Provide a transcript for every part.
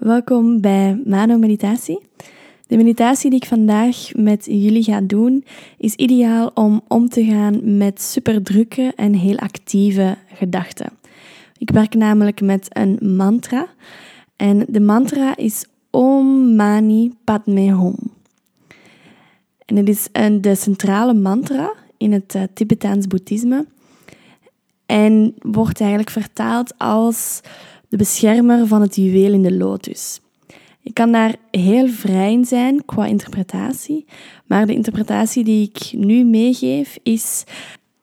Welkom bij Mano Meditatie. De meditatie die ik vandaag met jullie ga doen is ideaal om om te gaan met superdrukke en heel actieve gedachten. Ik werk namelijk met een mantra en de mantra is Om Mani Padme Hum. En het is een, de centrale mantra in het uh, Tibetaans boeddhisme en wordt eigenlijk vertaald als de beschermer van het juweel in de lotus. Ik kan daar heel vrij in zijn qua interpretatie, maar de interpretatie die ik nu meegeef is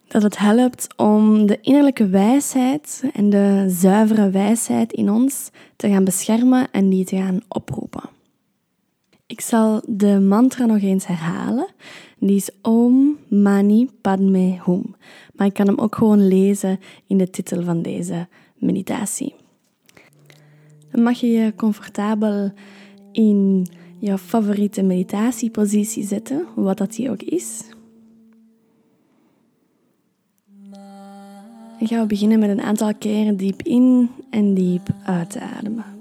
dat het helpt om de innerlijke wijsheid en de zuivere wijsheid in ons te gaan beschermen en die te gaan oproepen. Ik zal de mantra nog eens herhalen. Die is Om Mani Padme Hum. Maar ik kan hem ook gewoon lezen in de titel van deze meditatie. Dan mag je je comfortabel in jouw favoriete meditatiepositie zetten, wat dat die ook is. En gaan we beginnen met een aantal keren diep in en diep uit te ademen.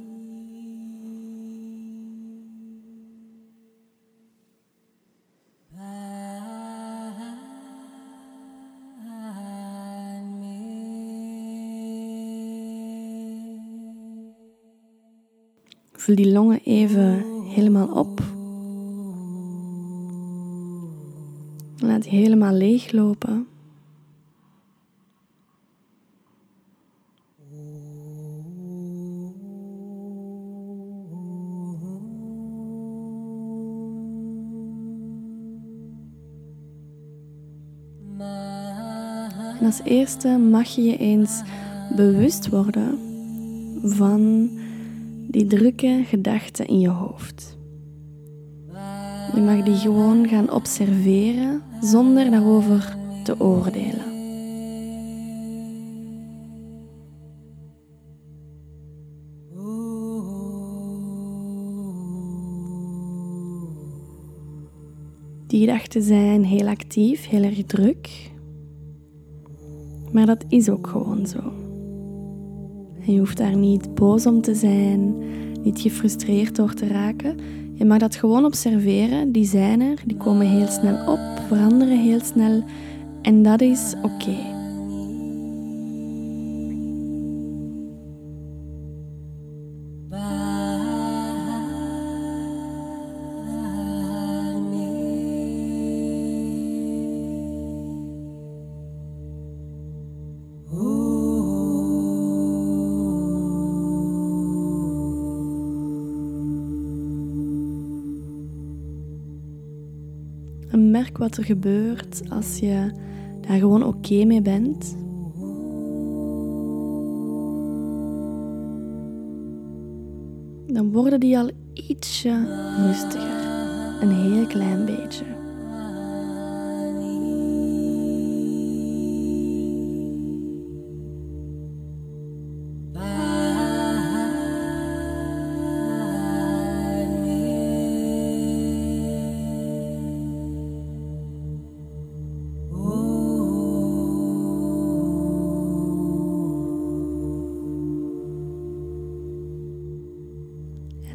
Vul die longen even helemaal op. Laat helemaal leeglopen. En als eerste mag je je eens bewust worden van die drukke gedachten in je hoofd. Je mag die gewoon gaan observeren zonder daarover te oordelen. Die gedachten zijn heel actief, heel erg druk. Maar dat is ook gewoon zo. En je hoeft daar niet boos om te zijn, niet gefrustreerd door te raken. Je mag dat gewoon observeren. Die zijn er, die komen heel snel op, veranderen heel snel. En dat is oké. Wat er gebeurt als je daar gewoon oké mee bent. Dan worden die al ietsje rustiger. Een heel klein beetje.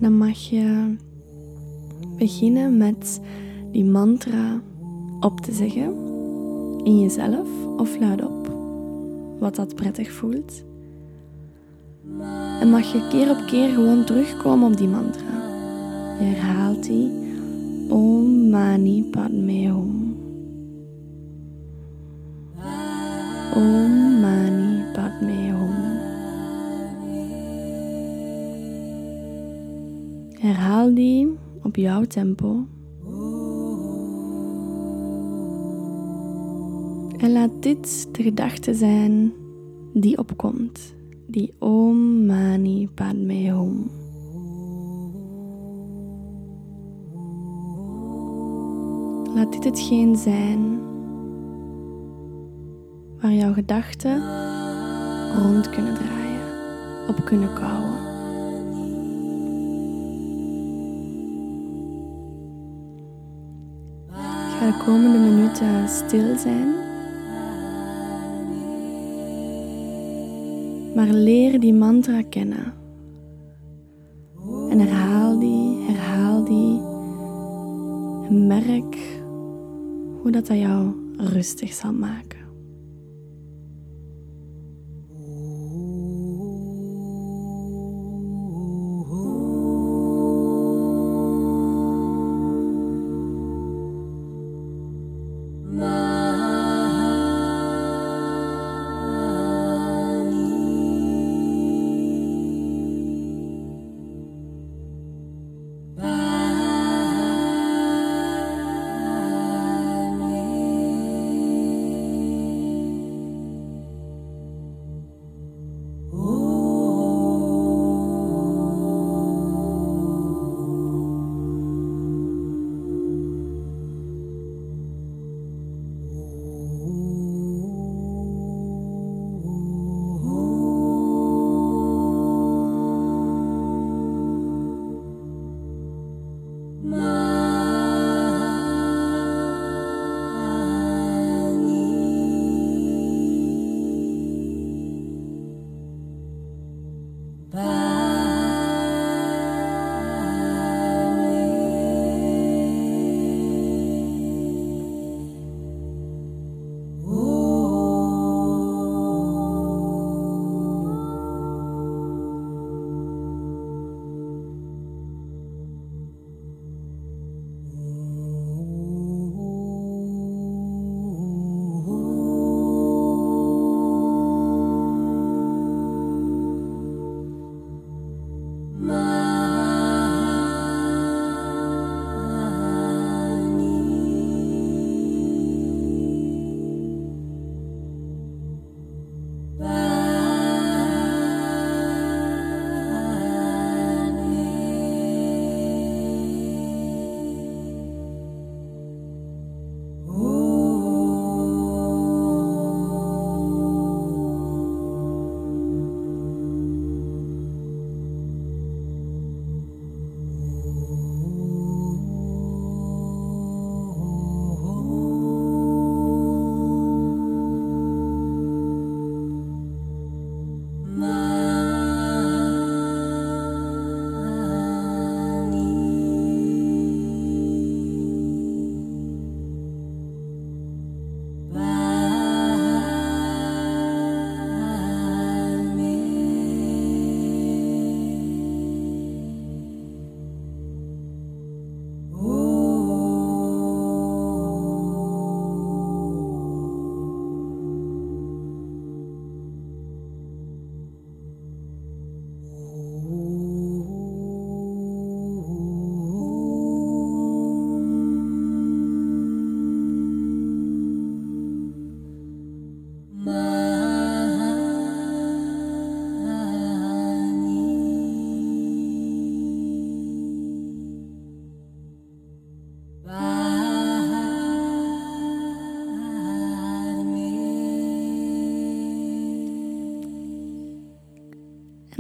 Dan mag je beginnen met die mantra op te zeggen in jezelf of luidop, wat dat prettig voelt. En mag je keer op keer gewoon terugkomen op die mantra. Je herhaalt die Om Mani Padme Hum. Om Herhaal die op jouw tempo. En laat dit de gedachte zijn die opkomt. Die Om Mani Padme Hum. Laat dit hetgeen zijn waar jouw gedachten rond kunnen draaien, op kunnen kouwen. de komende minuten stil zijn. Maar leer die mantra kennen. En herhaal die, herhaal die. En merk hoe dat, dat jou rustig zal maken.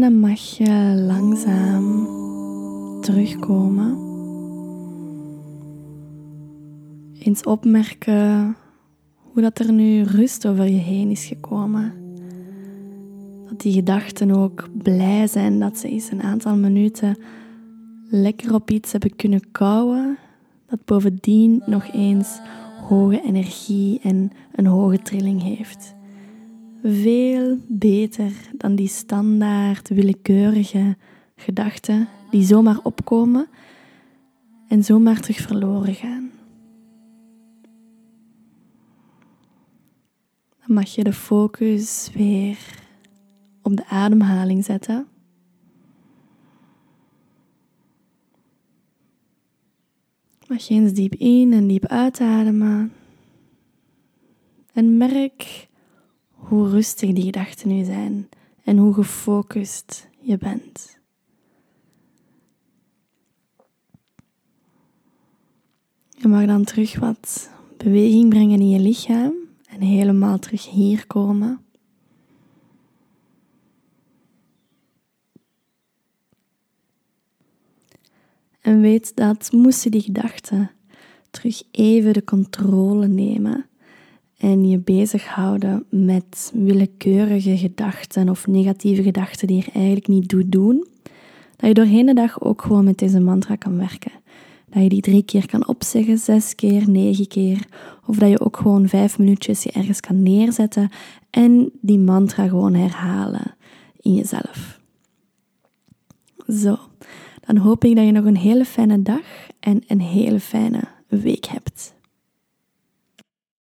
Dan mag je langzaam terugkomen. Eens opmerken hoe dat er nu rust over je heen is gekomen. Dat die gedachten ook blij zijn dat ze eens een aantal minuten lekker op iets hebben kunnen kouwen. Dat bovendien nog eens hoge energie en een hoge trilling heeft veel beter dan die standaard willekeurige gedachten die zomaar opkomen en zomaar terug verloren gaan. Dan mag je de focus weer op de ademhaling zetten. Mag je eens diep in en diep uitademen. En merk hoe rustig die gedachten nu zijn en hoe gefocust je bent. Je mag dan terug wat beweging brengen in je lichaam en helemaal terug hier komen. En weet dat moesten die gedachten terug even de controle nemen, en je bezighouden met willekeurige gedachten of negatieve gedachten die er eigenlijk niet toe doen, dat je doorheen de dag ook gewoon met deze mantra kan werken. Dat je die drie keer kan opzeggen, zes keer, negen keer. Of dat je ook gewoon vijf minuutjes je ergens kan neerzetten en die mantra gewoon herhalen in jezelf. Zo, dan hoop ik dat je nog een hele fijne dag en een hele fijne week hebt.